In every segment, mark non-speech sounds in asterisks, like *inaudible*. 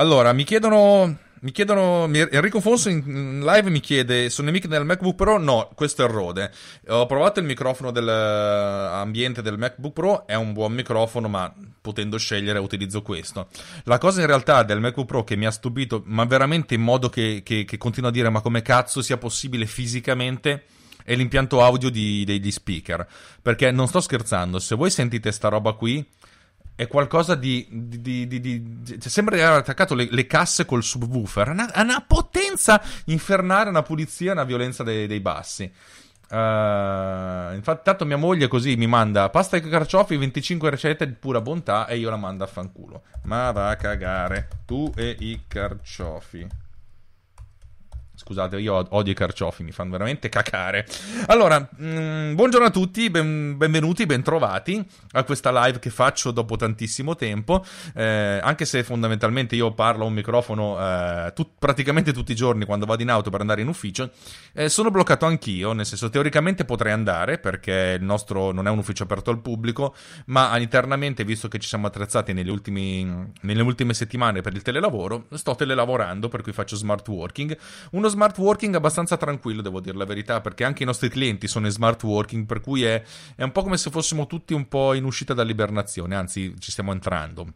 Allora, mi chiedono mi chiedono, Enrico Fonso in live mi chiede, sono nemiche del MacBook Pro? No, questo è Rode. Ho provato il microfono dell'ambiente del MacBook Pro, è un buon microfono, ma potendo scegliere utilizzo questo. La cosa in realtà del MacBook Pro che mi ha stupito, ma veramente in modo che, che, che continuo a dire, ma come cazzo sia possibile fisicamente è l'impianto audio di, degli speaker. Perché non sto scherzando, se voi sentite sta roba qui, è qualcosa di. di, di, di cioè sembra di aver attaccato le, le, casse col subwoofer. Una, una potenza infernale, una pulizia, una violenza dei, dei bassi. Uh, infatti, tanto mia moglie così mi manda pasta e carciofi, 25 ricette di pura bontà e io la mando a fanculo. Ma va a cagare. Tu e i carciofi. Scusate, io odio i carciofi, mi fanno veramente cacare. Allora, mh, mm, buongiorno a tutti, ben, benvenuti, bentrovati a questa live che faccio dopo tantissimo tempo. Eh, anche se fondamentalmente io parlo a un microfono eh, tut, praticamente tutti i giorni quando vado in auto per andare in ufficio, eh, sono bloccato anch'io, nel senso teoricamente potrei andare perché il nostro non è un ufficio aperto al pubblico, ma internamente, visto che ci siamo attrezzati ultimi, nelle ultime settimane per il telelavoro, sto telelavorando, per cui faccio smart working. Uno smart smart working abbastanza tranquillo, devo dire la verità, perché anche i nostri clienti sono in smart working, per cui è, è un po' come se fossimo tutti un po' in uscita dall'ibernazione, anzi ci stiamo entrando.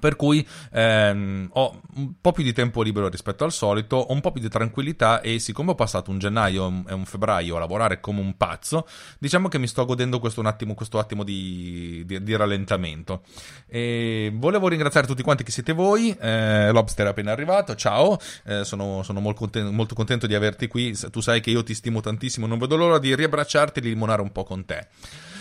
Per cui ehm, ho un po' più di tempo libero rispetto al solito, ho un po' più di tranquillità e siccome ho passato un gennaio e un febbraio a lavorare come un pazzo, diciamo che mi sto godendo questo, attimo, questo attimo di, di, di, rallentamento. E volevo ringraziare tutti quanti che siete voi, eh, Lobster è appena arrivato, ciao, eh, sono, sono molto, contento, molto, contento, di averti qui, tu sai che io ti stimo tantissimo, non vedo l'ora di riabbracciarti e di limonare un po' con te.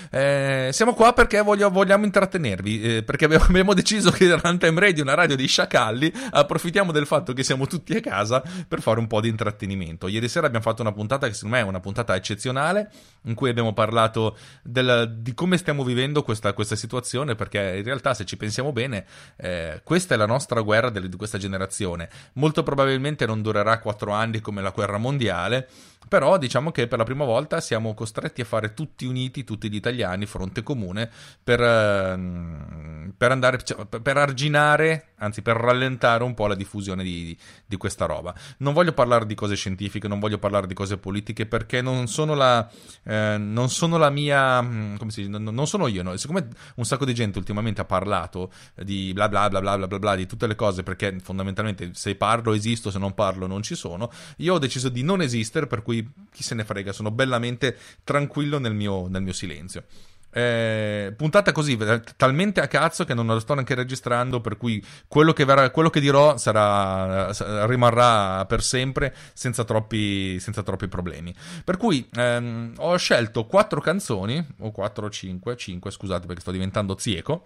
Eh, siamo qua perché voglio, vogliamo intrattenervi, eh, perché *laughs* abbiamo deciso che Runtime Radio è una radio di sciacalli, approfittiamo del fatto che siamo tutti a casa per fare un po' di intrattenimento. Ieri sera abbiamo fatto una puntata che secondo me è una puntata eccezionale, in cui abbiamo parlato del, di come stiamo vivendo questa, questa, situazione, perché in realtà se ci pensiamo bene, eh, questa è la nostra guerra di questa generazione. Molto probabilmente non durerà quattro anni come la guerra mondiale, però diciamo che per la prima volta siamo costretti a fare tutti uniti, tutti gli italiani, fronte comune, per, ehm, per andare, cioè, per arginare, anzi per rallentare un po' la diffusione di, di, questa roba. Non voglio parlare di cose scientifiche, non voglio parlare di cose politiche, perché non sono la, eh, non sono la mia, mm, come si dice, non, non sono io, no? siccome un sacco di gente ultimamente ha parlato di bla bla bla bla bla bla, bla di tutte le cose, perché fondamentalmente se parlo esisto, se non parlo non ci sono, io ho deciso di non esistere, per cui chi se ne frega, sono bellamente tranquillo nel mio, nel mio silenzio. Eh, puntata così, talmente a cazzo che non la sto neanche registrando, per cui quello che, verrà, quello che dirò sarà, rimarrà per sempre senza troppi, senza troppi problemi. Per cui ehm, ho scelto quattro canzoni, o quattro o cinque, cinque scusate perché sto diventando zieco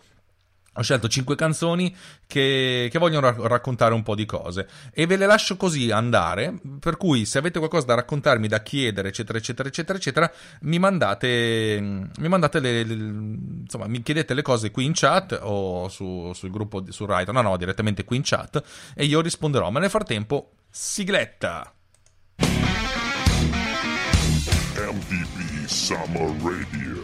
ho scelto 5 canzoni che, che vogliono ra- raccontare un po' di cose. E ve le lascio così andare, per cui se avete qualcosa da raccontarmi, da chiedere, eccetera, eccetera, eccetera, eccetera, mi mandate, mi mandate le, le, insomma, mi chiedete le cose qui in chat o su, sul gruppo su Writer, no, no, direttamente qui in chat e io risponderò, ma nel frattempo, sigletta! MTV Summer Radio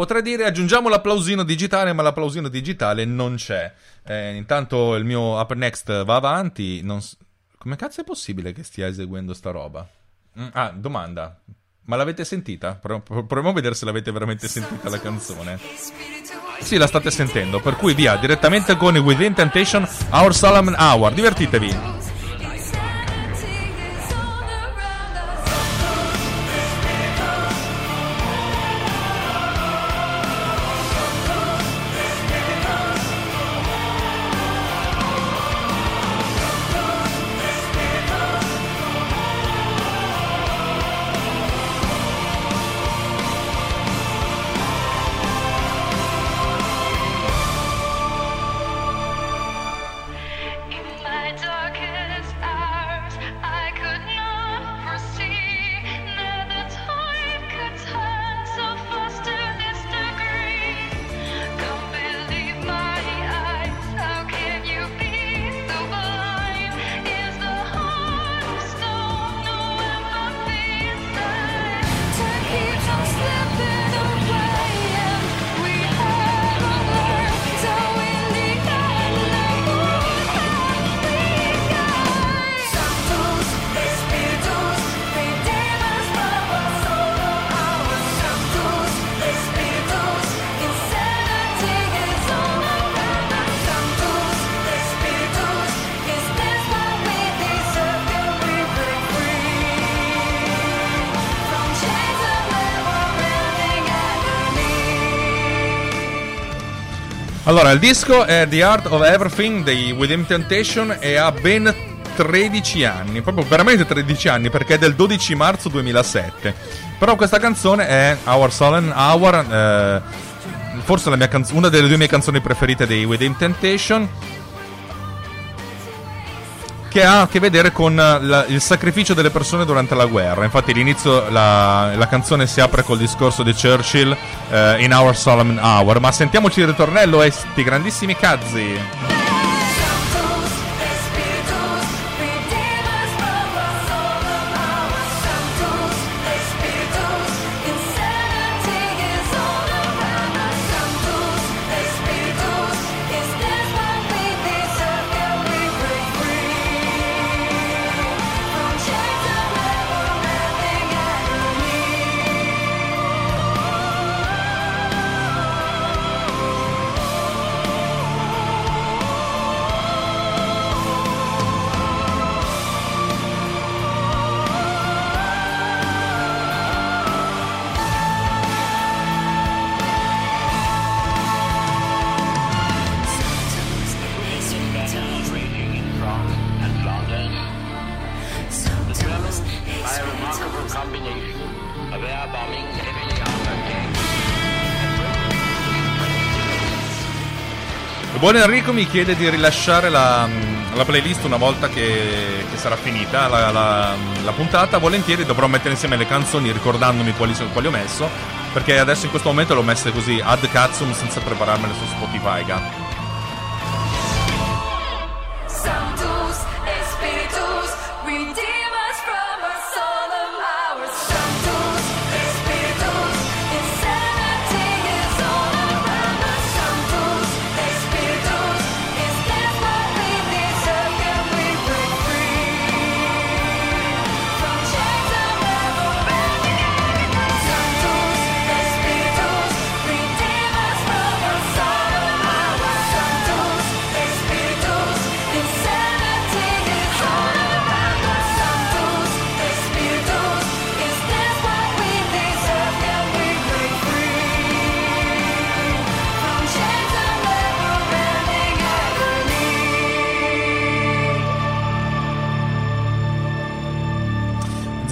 potrei dire aggiungiamo l'applausino digitale, ma l'applausino digitale non c'è. Eh, intanto il mio Up Next va avanti. Non... Come cazzo è possibile che stia eseguendo sta roba? Mm, ah, domanda. Ma l'avete sentita? Proviamo a vedere se l'avete veramente sentita la canzone. Sì, la state sentendo. Per cui via, direttamente con Within Temptation, Our Solomon Hour. Divertitevi. Allora, il disco è The Art of Everything dei Within Temptation e ha ben 13 anni, proprio veramente 13 anni perché è del 12 marzo 2007. Però questa canzone è Our Solemn Hour, eh, forse canzo- una delle due mie canzoni preferite dei Within Temptation che ha a che vedere con la, il sacrificio delle persone durante la guerra. Infatti, all'inizio la, la canzone si apre col discorso di Churchill uh, in Our Solemn Hour. Ma sentiamoci il ritornello e sti grandissimi cazzi. Buon Enrico mi chiede di rilasciare la, la playlist una volta che, che sarà finita la, la, la, puntata. Volentieri dovrò mettere insieme le canzoni ricordandomi quali, quali, ho messo. Perché adesso in questo momento le ho messe così ad cazzum senza prepararmele su Spotify. Ga.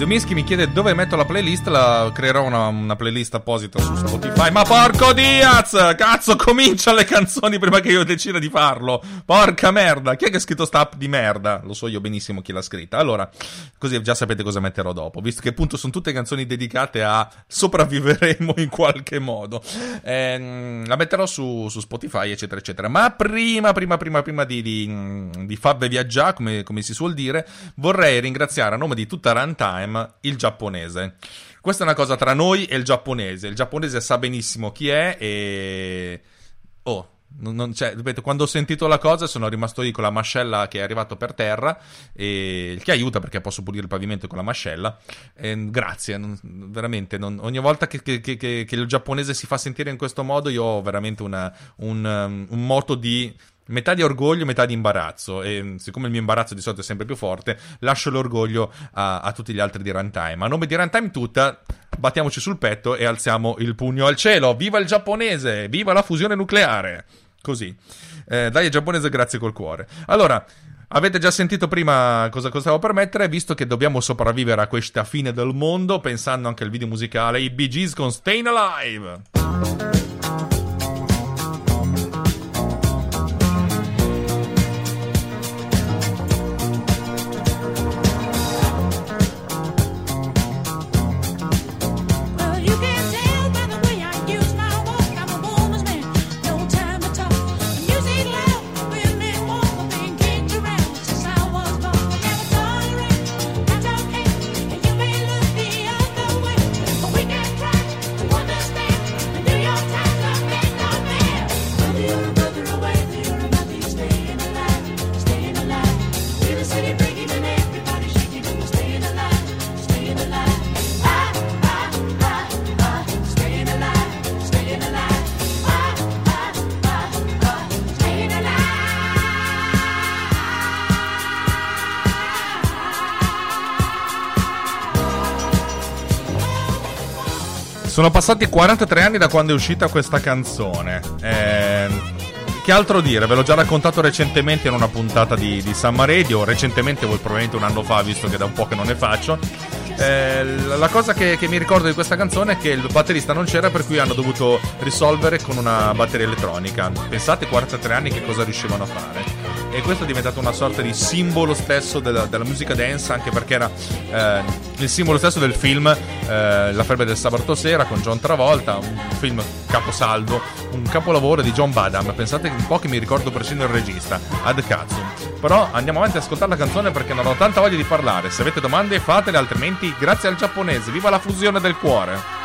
Mischi mi chiede dove metto la playlist, la creerò una, una, playlist apposita su Spotify. Ma porco Diaz! Cazzo, comincia le canzoni prima che io decida di farlo. Porca merda! Chi è che ha scritto sta app di merda? Lo so io benissimo chi l'ha scritta. Allora, così già sapete cosa metterò dopo, visto che appunto sono tutte canzoni dedicate a sopravviveremo in qualche modo. Eh, la metterò su, su, Spotify, eccetera, eccetera. Ma prima, prima, prima, prima di, di, di Fabbe Viaggià, come, come si suol dire, vorrei ringraziare a nome di tutta Runtime il giapponese. Questa è una cosa tra noi e il giapponese. Il giapponese sa benissimo chi è e... Oh, non, non, cioè, ripeto, quando ho sentito la cosa sono rimasto lì con la mascella che è arrivato per terra, e, che aiuta perché posso pulire il pavimento con la mascella. E, grazie, non, veramente. ogni volta che, che, che, che, il giapponese si fa sentire in questo modo, io ho veramente una, un, um, un moto di metà di orgoglio, metà di imbarazzo. E siccome il mio imbarazzo di solito è sempre più forte, lascio l'orgoglio a, a tutti gli altri di Runtime. A nome di Runtime tutta, battiamoci sul petto e alziamo il pugno al cielo. Viva il giapponese! Viva la fusione nucleare! Così. Eh, dai, giapponese, grazie col cuore. Allora. Avete già sentito prima cosa, cosa stavo per mettere, visto che dobbiamo sopravvivere a questa fine del mondo, pensando anche al video musicale, i Bee con Stayin' Alive. Sono passati 43 anni da quando è uscita questa canzone. Eh, che altro dire? Ve l'ho già raccontato recentemente in una puntata di, di Summer Radio. Recentemente, voi probabilmente un anno fa, visto che da un po' che non ne faccio. Eh, la cosa che, che, mi ricordo di questa canzone è che il batterista non c'era, per cui hanno dovuto risolvere con una batteria elettronica. Pensate, 43 anni, che cosa riuscivano a fare. E questo è diventato una sorta di simbolo stesso della, della musica dance anche perché era eh, il simbolo stesso del film eh, La febbre del sabato sera con John Travolta un film caposaldo un capolavoro di John Badham. Pensate un po' che mi ricordo persino il regista Ad Katsu però andiamo avanti a ascoltare la canzone perché non ho tanta voglia di parlare. Se avete domande fatele altrimenti grazie al giapponese. Viva la fusione del cuore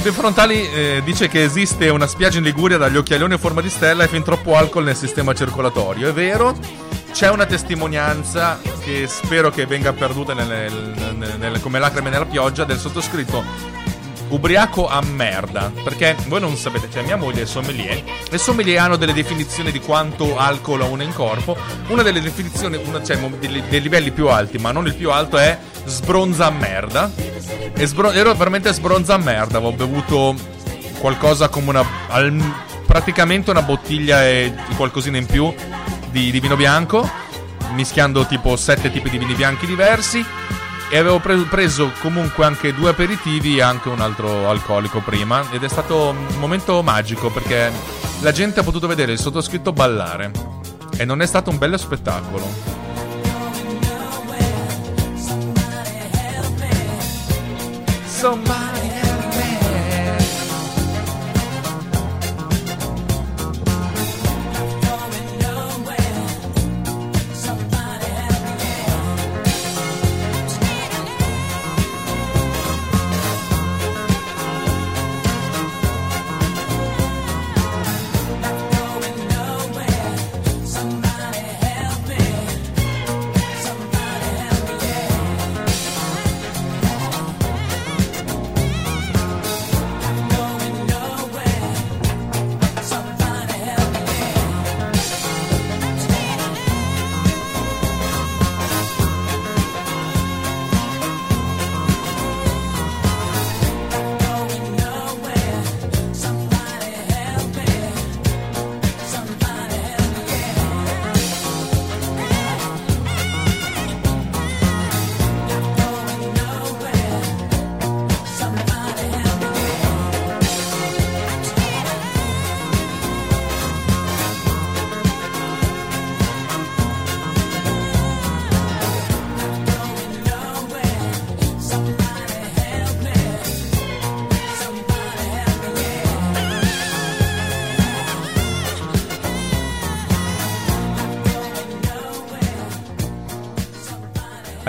Fabio Frontali eh, dice che esiste una spiaggia in Liguria dagli occhialioni a forma di stella e fin troppo alcol nel sistema circolatorio. È vero, c'è una testimonianza che spero che venga perduta nelle, nelle, nelle, come lacrime nella pioggia del sottoscritto ubriaco a merda. Perché voi non sapete, cioè mia moglie è sommelier. Le sommelier hanno delle definizioni di quanto alcol ha uno in corpo. Una delle definizioni, una, cioè dei, livelli più alti, ma non il più alto, è sbronza a merda. E sbro- ero veramente sbronza a merda. Avevo bevuto qualcosa come una. Al, praticamente una bottiglia e qualcosina in più di, di vino bianco. Mischiando tipo sette tipi di vini bianchi diversi e avevo pre- preso comunque anche due aperitivi e anche un altro alcolico prima ed è stato un momento magico perché la gente ha potuto vedere il sottoscritto ballare e non è stato un bello spettacolo. 走吧。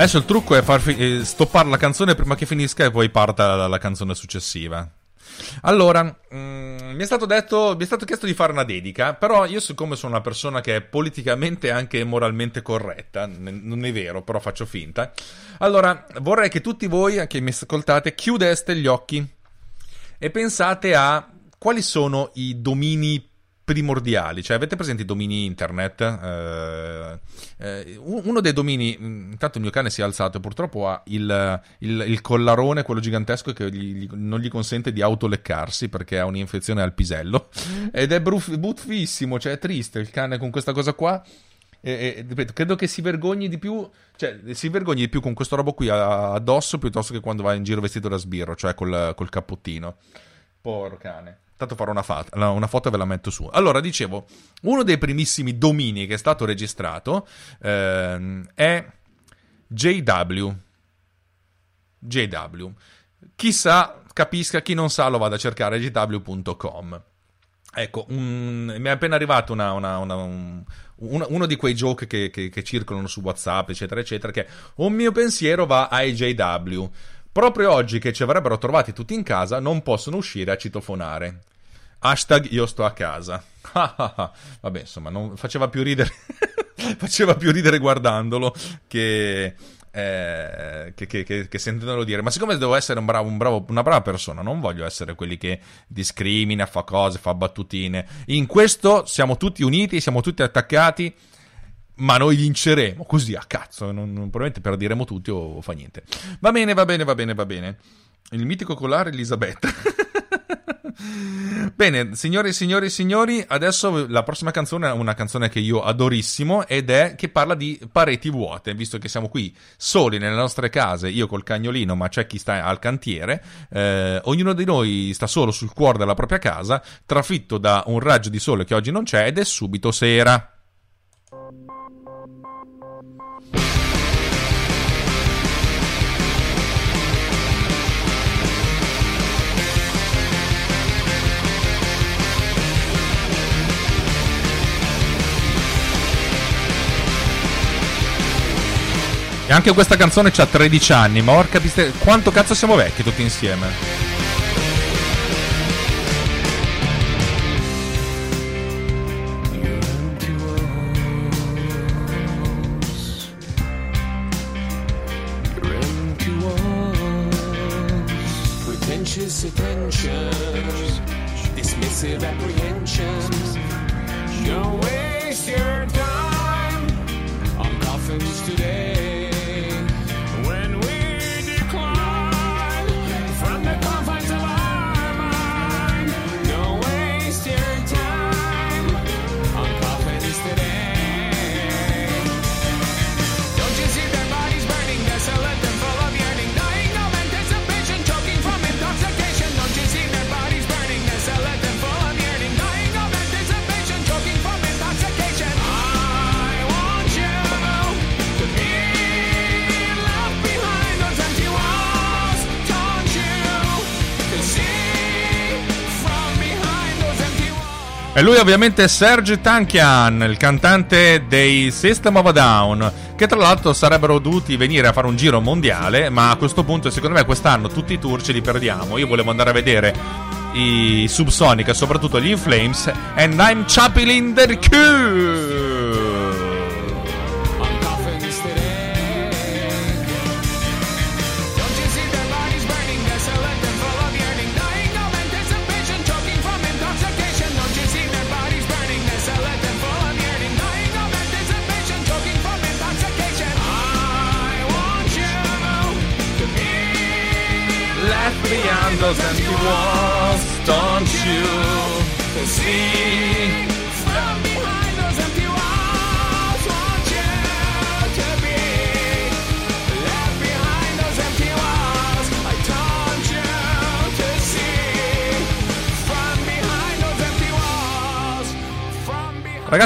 Adesso il trucco è far fi- eh, stoppare la canzone prima che finisca e poi parta la, la canzone successiva. Allora, mm, mi, è stato detto, mi è stato chiesto di fare una dedica, però io siccome sono una persona che è politicamente e anche moralmente corretta, n- non è vero, però faccio finta, allora vorrei che tutti voi che mi ascoltate chiudeste gli occhi e pensate a quali sono i domini primordiali, cioè avete presente i domini internet? Eh, eh, uno dei domini, mm, intanto il mio cane si è alzato e purtroppo ha il, il, il collarone, quello gigantesco che gli, non gli consente di autoleccarsi perché ha un'infezione al pisello ed è bruf, buffissimo, cioè è triste il cane con questa cosa qua. E, e, ripeto, credo che si vergogni di più, cioè si vergogni di più con questo robo qui addosso piuttosto che quando va in giro vestito da sbirro, cioè col, col cappottino. Porco cane. Tanto farò una, fat- una, foto e ve la metto su. Allora, dicevo, uno dei primissimi domini che è stato registrato ehm, è JW. JW. Chi sa, capisca, chi non sa lo vada a cercare jw.com. Ecco, un, mi è appena arrivato una, una, un, uno di quei joke che, che, che, circolano su WhatsApp, eccetera, eccetera, che un mio pensiero va ai JW. Proprio oggi che ci avrebbero trovati tutti in casa, non possono uscire a citofonare. Hashtag io sto a casa. *laughs* Vabbè, insomma, non faceva più ridere. *laughs* faceva più ridere guardandolo che, eh, che, che, che, sentendolo dire. Ma siccome devo essere un bravo, un bravo, una brava persona, non voglio essere quelli che discrimina, fa cose, fa battutine. In questo siamo tutti uniti, siamo tutti attaccati. Ma noi vinceremo così a cazzo. Non, non, probabilmente perdiremo tutti o fa niente. Va bene, va bene, va bene, va bene. Il mitico collare Elisabetta. *laughs* Bene, signore e signori e signori, adesso la prossima canzone è una canzone che io adorissimo ed è che parla di pareti vuote, visto che siamo qui soli nelle nostre case, io col cagnolino, ma c'è chi sta al cantiere, eh, ognuno di noi sta solo sul cuore della propria casa, trafitto da un raggio di sole che oggi non c'è ed è subito sera. E anche questa canzone ha 13 anni, ma orca piste... quanto cazzo siamo vecchi tutti insieme. Pretentious E lui ovviamente è Serge Tankian, il cantante dei System of a Down, che tra l'altro sarebbero dovuti venire a fare un giro mondiale, ma a questo punto secondo me quest'anno tutti i tour ce li perdiamo. Io volevo andare a vedere i Subsonic e soprattutto gli Inflames, and I'm Chapelin the Q! beyond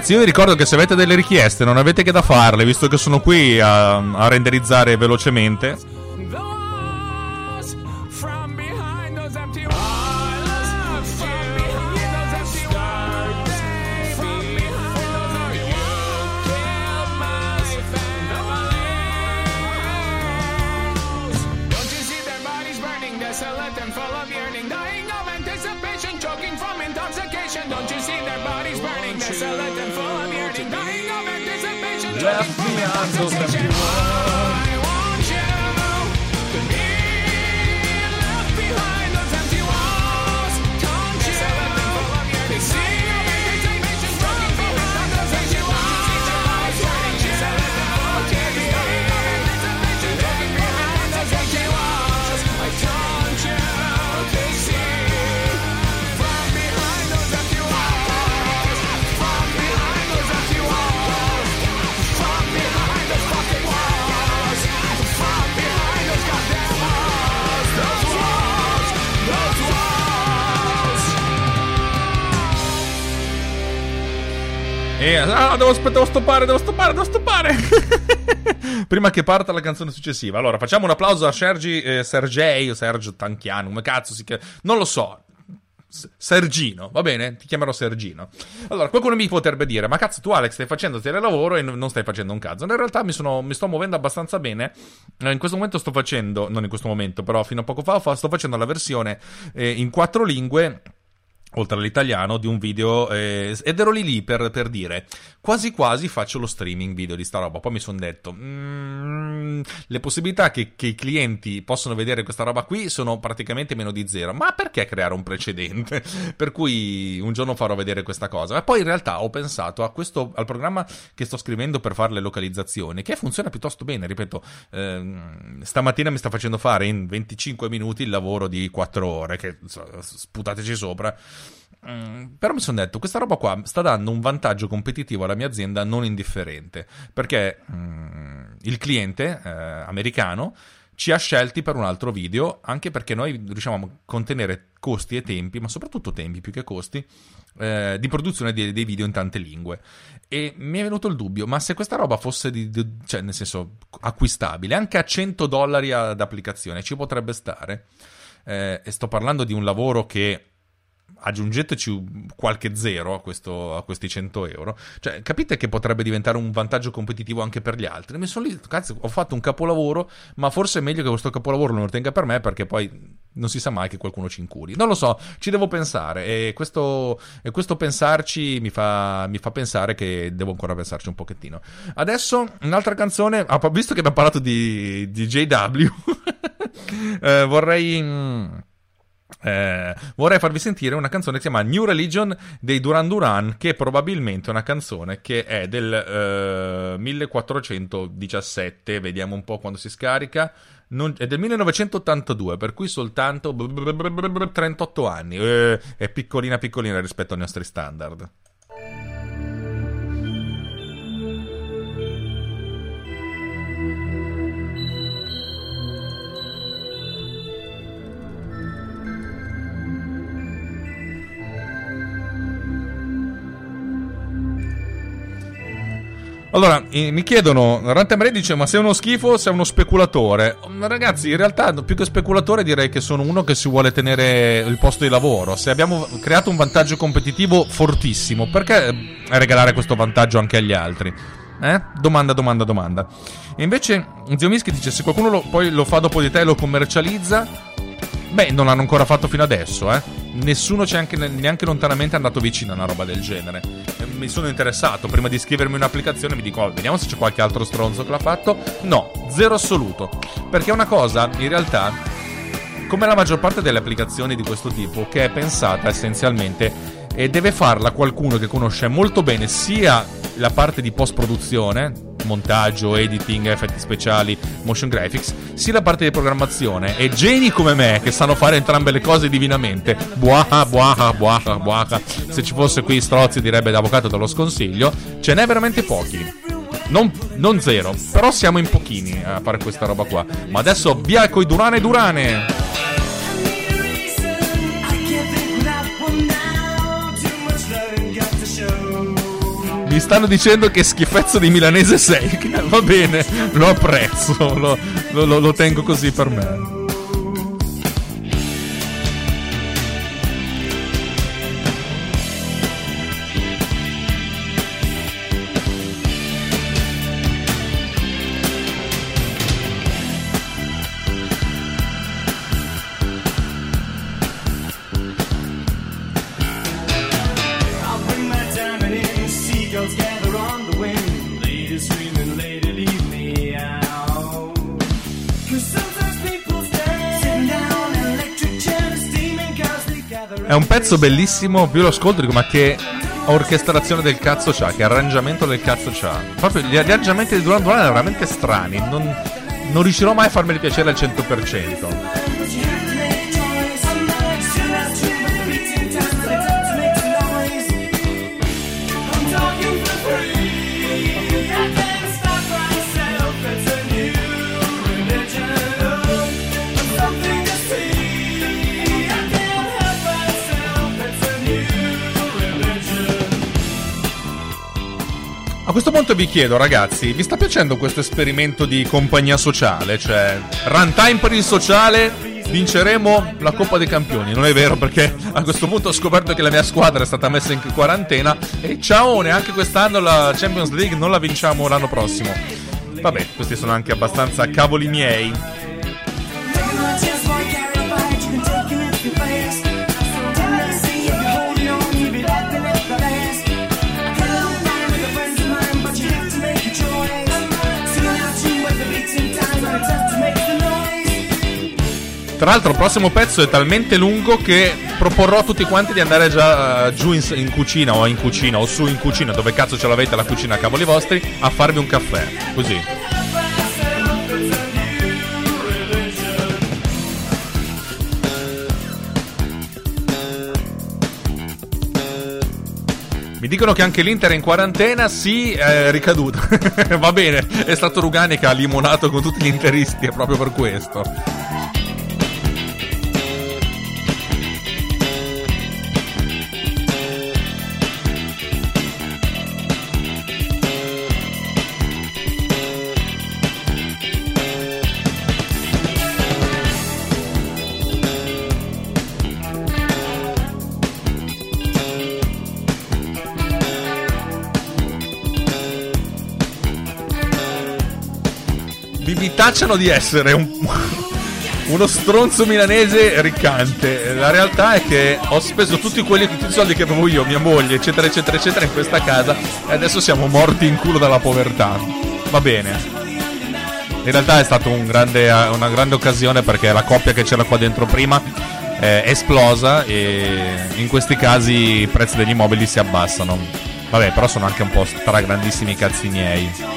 Ragazzi, io vi ricordo che se avete delle richieste non avete che da farle, visto che sono qui a, a renderizzare velocemente. Ah, devo, devo stoppare, devo stoppare, devo stoppare. *laughs* Prima che parta la canzone successiva. Allora, facciamo un applauso a Sergi, eh, Sergei o Sergio Tanchiano, come cazzo si chiama? Non lo so. Sergino, va bene? Ti chiamerò Sergino. Allora, qualcuno mi potrebbe dire: Ma cazzo, tu, Alex, stai facendo telelavoro e non stai facendo un cazzo. In realtà mi, sono, mi sto muovendo abbastanza bene. Eh, in questo momento sto facendo, non in questo momento, però fino a poco fa, sto facendo la versione eh, in quattro lingue oltre all'italiano, di un video eh, ed ero lì lì per, per, dire quasi quasi faccio lo streaming video di sta roba. Poi mi sono detto mm, le possibilità che, che, i clienti possono vedere questa roba qui sono praticamente meno di zero. Ma perché creare un precedente? *laughs* per cui un giorno farò vedere questa cosa. Ma poi in realtà ho pensato questo, al programma che sto scrivendo per fare le localizzazioni, che funziona piuttosto bene. Ripeto, ehm, stamattina mi sta facendo fare in 25 minuti il lavoro di 4 ore, che sputateci sopra. Mm, però mi sono detto, questa roba qua sta dando un vantaggio competitivo alla mia azienda non indifferente, perché mm, il cliente eh, americano ci ha scelti per un altro video, anche perché noi riusciamo a contenere costi e tempi, ma soprattutto tempi più che costi, eh, di produzione di, dei video in tante lingue. E mi è venuto il dubbio, ma se questa roba fosse, di, di, cioè nel senso, acquistabile, anche a 100 dollari ad applicazione, ci potrebbe stare? Eh, e sto parlando di un lavoro che aggiungeteci qualche zero a, questo, a, questi 100 euro. Cioè, capite che potrebbe diventare un vantaggio competitivo anche per gli altri. Mi sono lì, cazzo, ho fatto un capolavoro, ma forse è meglio che questo capolavoro non lo tenga per me perché poi non si sa mai che qualcuno ci incuri. Non lo so, ci devo pensare e questo, e questo pensarci mi fa, mi fa, pensare che devo ancora pensarci un pochettino. Adesso un'altra canzone, ah, visto che abbiamo parlato di, di JW, *laughs* eh, vorrei... Mm, eh, vorrei farvi sentire una canzone che si chiama New Religion dei Duran Duran, che è probabilmente una canzone che è del eh, 1417, vediamo un po' quando si scarica, non, è del 1982, per cui soltanto 38 anni, eh, è piccolina piccolina rispetto ai nostri standard. Allora, mi chiedono, Rantemre dice, ma sei uno schifo, sei uno speculatore. Ragazzi, in realtà, più che speculatore, direi che sono uno che si vuole tenere il posto di lavoro. Se abbiamo creato un vantaggio competitivo fortissimo, perché regalare questo vantaggio anche agli altri? Eh? Domanda, domanda, domanda. E invece, Zio Mischi dice, se qualcuno lo, poi lo fa dopo di te e lo commercializza, beh, non l'hanno ancora fatto fino adesso, eh? nessuno c'è anche, neanche lontanamente andato vicino a una roba del genere. Mi sono interessato, prima di iscrivermi un'applicazione mi dico, oh, vediamo se c'è qualche altro stronzo che l'ha fatto. No, zero assoluto. Perché è una cosa, in realtà, come la maggior parte delle applicazioni di questo tipo, che è pensata essenzialmente e deve farla qualcuno che conosce molto bene sia la parte di post produzione, montaggio, editing, effetti speciali, motion graphics, sia la parte di programmazione. E geni come me, che sanno fare entrambe le cose divinamente, buaha, buaha, buaha, buaha. Se ci fosse qui Strozzi direbbe d'avvocato te lo sconsiglio, ce n'è veramente pochi. Non, non, zero, però siamo in pochini a fare questa roba qua. Ma adesso via coi Durane Durane! Mi stanno dicendo che schifezzo di milanese sei. *laughs* Va bene, lo apprezzo, lo, lo, lo tengo così per me. Pezzo bellissimo, più lo ascolto dico ma che orchestrazione del cazzo c'ha, che arrangiamento del cazzo c'ha. Proprio gli arrangiamenti di Duran Duran erano veramente strani, non, non riuscirò mai a farmeli piacere al 100%. Questo punto vi chiedo, ragazzi, vi sta piacendo questo esperimento di compagnia sociale? Cioè, runtime per il sociale, vinceremo la Coppa dei Campioni. Non è vero perché a questo punto ho scoperto che la mia squadra è stata messa in quarantena e ciao, neanche quest'anno la Champions League non la vinciamo l'anno prossimo. Vabbè, questi sono anche abbastanza cavoli miei. Tra l'altro il prossimo pezzo è talmente lungo che proporrò a tutti quanti di andare già uh, giù in, in, cucina o in cucina o su in cucina, dove cazzo ce l'avete la cucina a cavoli vostri, a farvi un caffè. Così. Mi dicono che anche l'Inter è in quarantena, sì, è ricaduto. *laughs* Va bene, è stato Rugani che ha limonato con tutti gli interisti, è proprio per questo. Tacciano di essere un, uno stronzo milanese riccante. La realtà è che ho speso tutti quelli, tutti i soldi che avevo io, mia moglie, eccetera, eccetera, eccetera, in questa casa e adesso siamo morti in culo dalla povertà. Va bene. In realtà è stata un grande, una grande occasione perché la coppia che c'era qua dentro prima è esplosa e in questi casi i prezzi degli immobili si abbassano. Vabbè, però sono anche un po' stra grandissimi cazzi miei.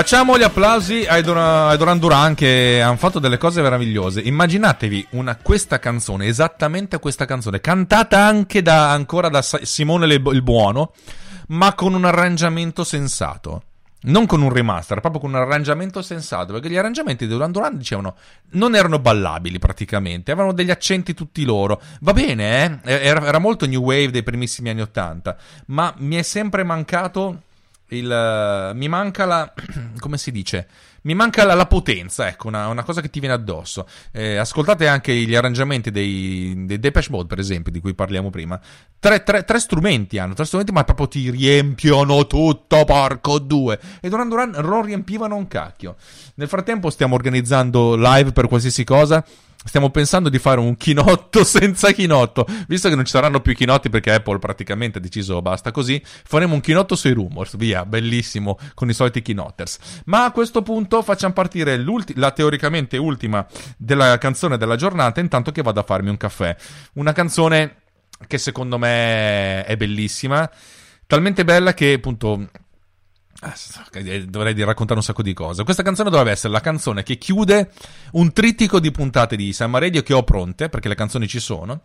Facciamo gli applausi ai Duran, Duran Duran che hanno fatto delle cose meravigliose. Immaginatevi una, questa canzone, esattamente questa canzone, cantata anche da, ancora da Simone il Buono, ma con un arrangiamento sensato. Non con un remaster, proprio con un arrangiamento sensato, perché gli arrangiamenti di Duran Duran dicevano non erano ballabili praticamente, avevano degli accenti tutti loro. Va bene, eh? era, era molto new wave dei primissimi anni Ottanta, ma mi è sempre mancato il, mi manca la. *clears throat* come si dice? Mi manca la, la potenza, ecco, una, una, cosa che ti viene addosso. Eh, ascoltate anche gli arrangiamenti dei, dei Depeche Mode, per esempio, di cui parliamo prima. Tre, tre, tre, strumenti hanno, tre strumenti, ma proprio ti riempiono tutto, porco due. E Duran Duran non riempivano un cacchio. Nel frattempo stiamo organizzando live per qualsiasi cosa. Stiamo pensando di fare un chinotto *laughs* senza chinotto, visto che non ci saranno più chinotti perché Apple praticamente ha deciso basta così, faremo un chinotto sui rumors, via, bellissimo, con i soliti kinotters. Ma a questo punto facciamo partire la teoricamente ultima della canzone della giornata, intanto che vado a farmi un caffè. Una canzone che secondo me è bellissima, talmente bella che appunto Ah, dovrei raccontare un sacco di cose. Questa canzone dovrebbe essere la canzone che chiude un trittico di puntate di Summa Radio che ho pronte, perché le canzoni ci sono.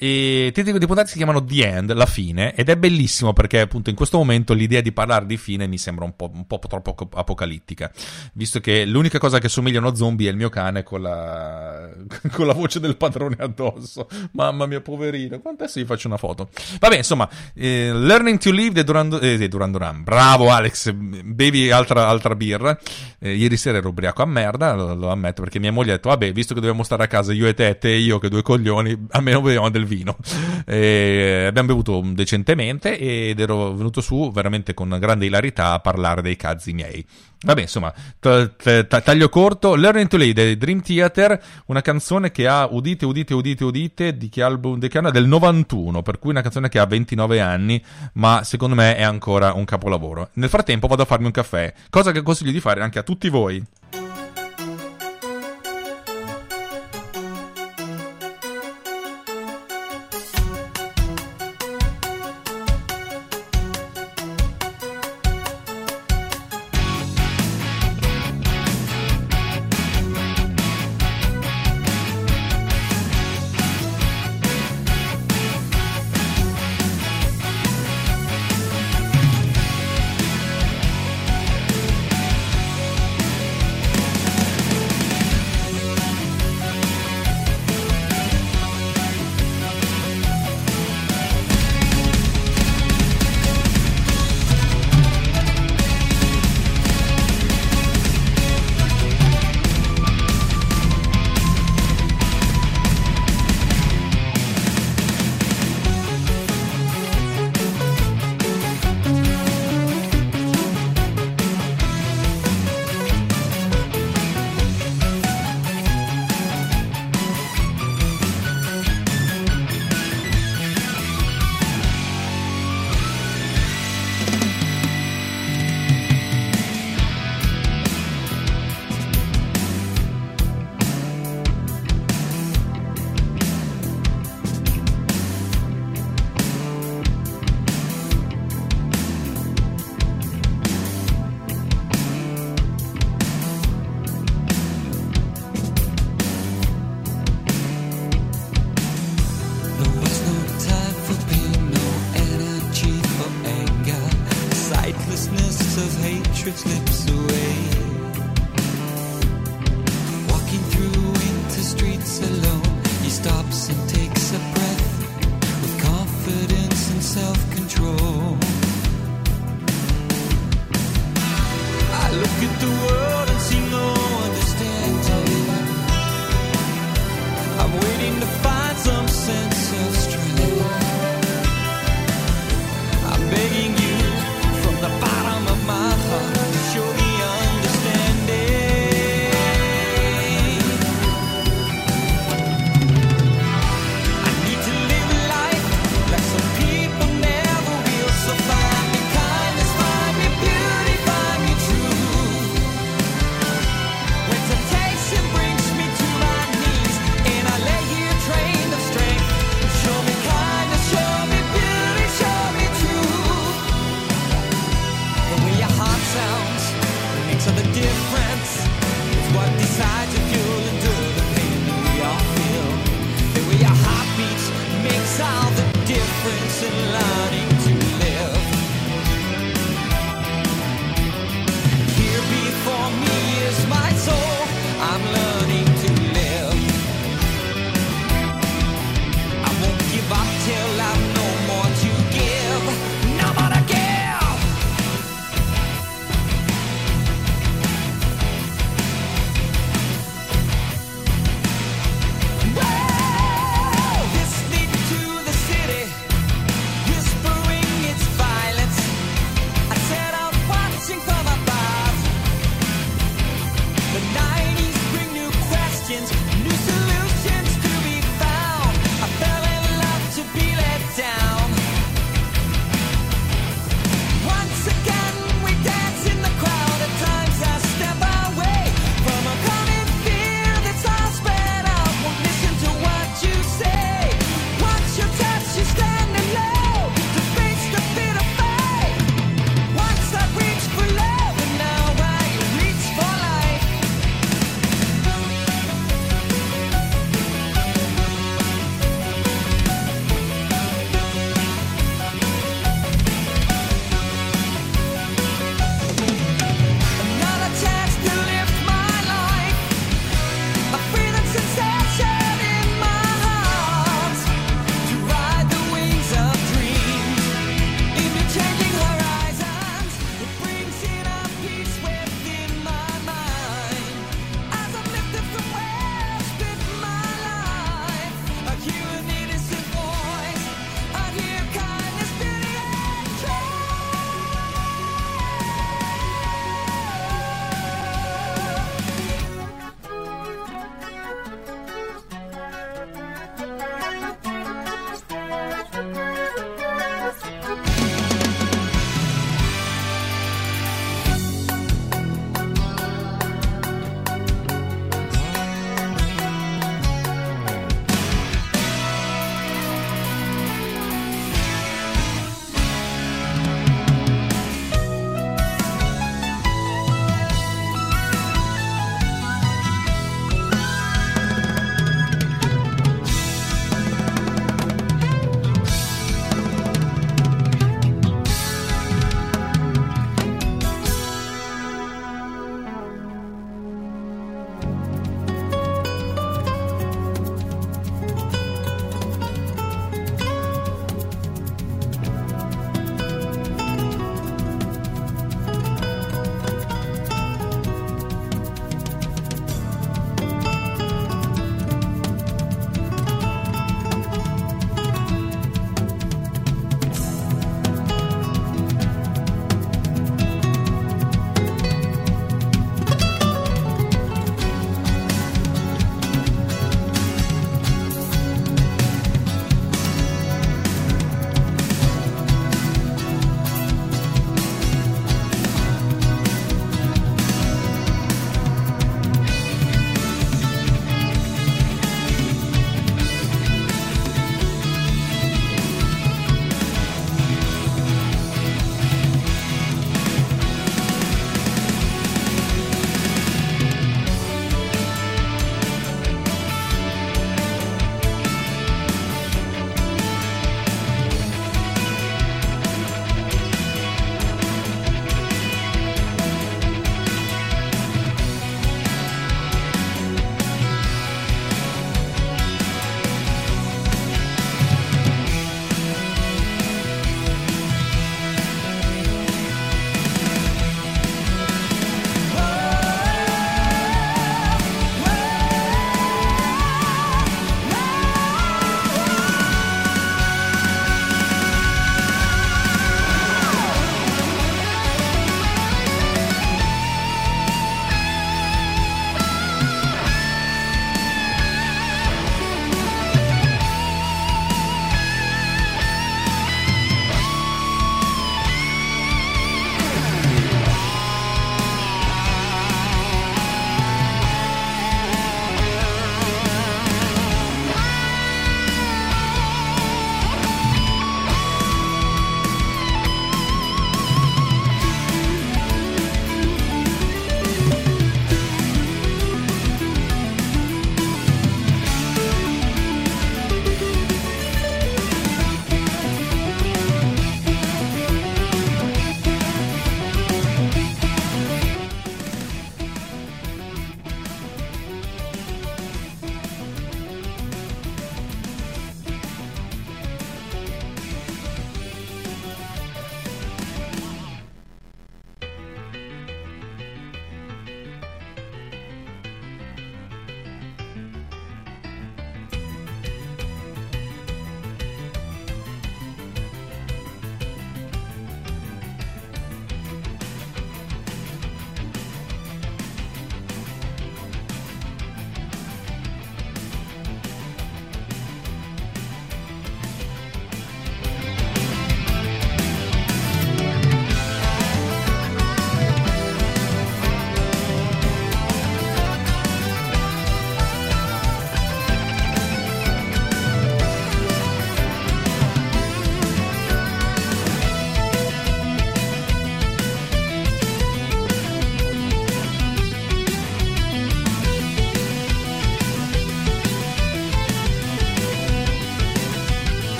E i puntate si chiamano The End, la fine, ed è bellissimo perché appunto in questo momento l'idea di parlare di fine mi sembra un po', un po troppo apocalittica, visto che l'unica cosa che somiglia a uno zombie è il mio cane con la, *laughs* con la voce del padrone addosso. Mamma mia, poverino, quanto adesso gli faccio una foto? Vabbè, insomma, eh, Learning to Live di Duran, eh, Duran. Bravo Alex, bevi altra, altra birra. Eh, ieri sera ero ubriaco a merda, lo, lo, ammetto, perché mia moglie ha detto, vabbè, visto che dobbiamo stare a casa io e te, te e io che due coglioni, almeno beviamo del vino. E abbiamo bevuto decentemente ed ero venuto su veramente con grande ilarità a parlare dei cazzi miei. Vabbè, insomma, t- t- taglio corto. Learning to Lay dei Dream Theater, una canzone che ha, udite, udite, udite, udite, di che album? Di che anno? Del 91, per cui una canzone che ha 29 anni, ma secondo me è ancora un capolavoro. Nel frattempo vado a farmi un caffè, cosa che consiglio di fare anche a tutti voi.